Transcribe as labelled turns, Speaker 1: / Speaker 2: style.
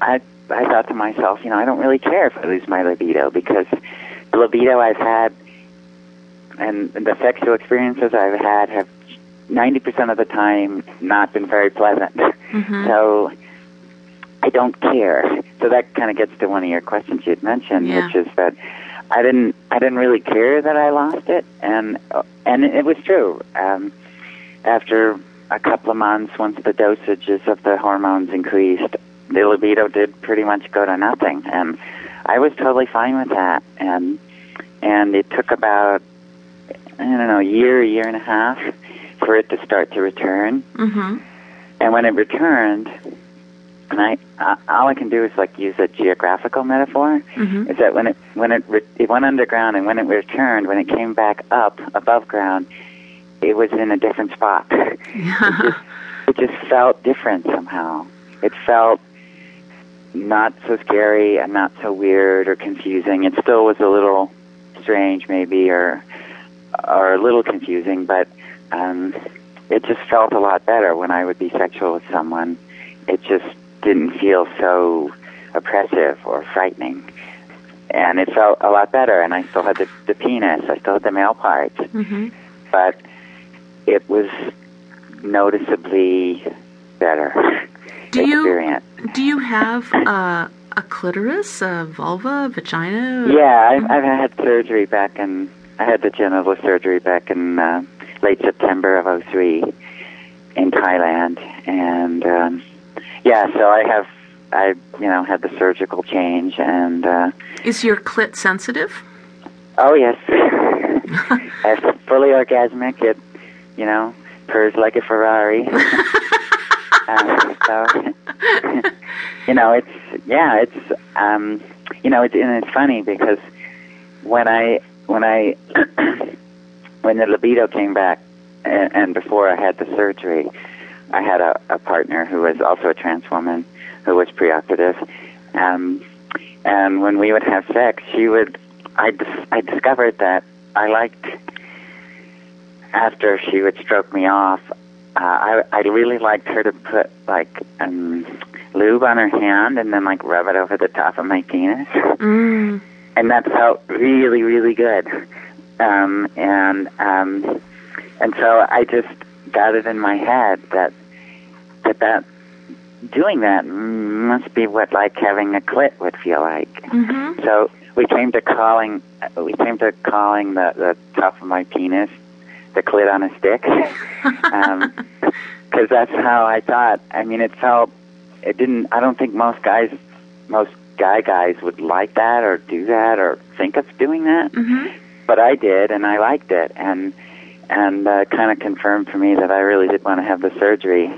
Speaker 1: I I thought to myself, you know, I don't really care if I lose my libido because the libido I've had and the sexual experiences I've had have 90% of the time not been very pleasant.
Speaker 2: Mm-hmm.
Speaker 1: So I don't care. So that kind of gets to one of your questions you'd mentioned,
Speaker 2: Yeah.
Speaker 1: which is that I didn't I didn't really care that I lost it, and and it was true. Um, after a couple of months, once the dosages of the hormones increased, the libido did pretty much go to nothing, and I was totally fine with that. And and it took about I don't know a year, a year and a half for it to start to return.
Speaker 2: Mm-hmm.
Speaker 1: And when it returned, and I uh, all I can do is like use a geographical metaphor.
Speaker 2: Mm-hmm.
Speaker 1: Is that when it when it re- it went underground and when it returned, when it came back up above ground, it was in a different spot. it just felt different somehow. It felt not so scary and not so weird or confusing. It still was a little strange, maybe, or or a little confusing, but um, it just felt a lot better when I would be sexual with someone. It just didn't feel so oppressive or frightening. And it felt a lot better, and I still had the, the penis, I still had the male part.
Speaker 2: Mm-hmm.
Speaker 1: but it was noticeably better
Speaker 2: Do you do you have uh, a clitoris, a vulva, vagina?
Speaker 1: Yeah, I've, I've had surgery back in, I had the genital surgery back in uh, late September of '03 in Thailand. And, um, yeah, so I have, I, you know, had the surgical change and, uh,
Speaker 2: Is your clit sensitive?
Speaker 1: oh yes, it's fully orgasmic. It, you know, purrs like a Ferrari. uh, so, you know, it's, yeah, it's, um, you know, it's, and it's funny because when I, when I, when the libido came back, and, and before I had the surgery, I had a, a partner who was also a trans woman who was preoperative. Um, and when we would have sex, she would, I, dis- I discovered that I liked, after she would stroke me off, uh, I, I really liked her to put like um, lube on her hand and then like rub it over the top of my penis
Speaker 2: Mm.
Speaker 1: and that felt really, really good. Um, and um, and so I just got it in my head that that that doing that must be what like having a clit would feel like.
Speaker 2: Mm-hmm.
Speaker 1: So we came to calling we came to calling the the top of my penis the clit on a stick because that's how I thought. I mean, it felt it didn't. I don't think most guys most guy guys would like that or do that or think of doing that,
Speaker 2: Mm-hmm.
Speaker 1: but I did and I liked it and and uh, kind of confirmed for me that I really did want to have the surgery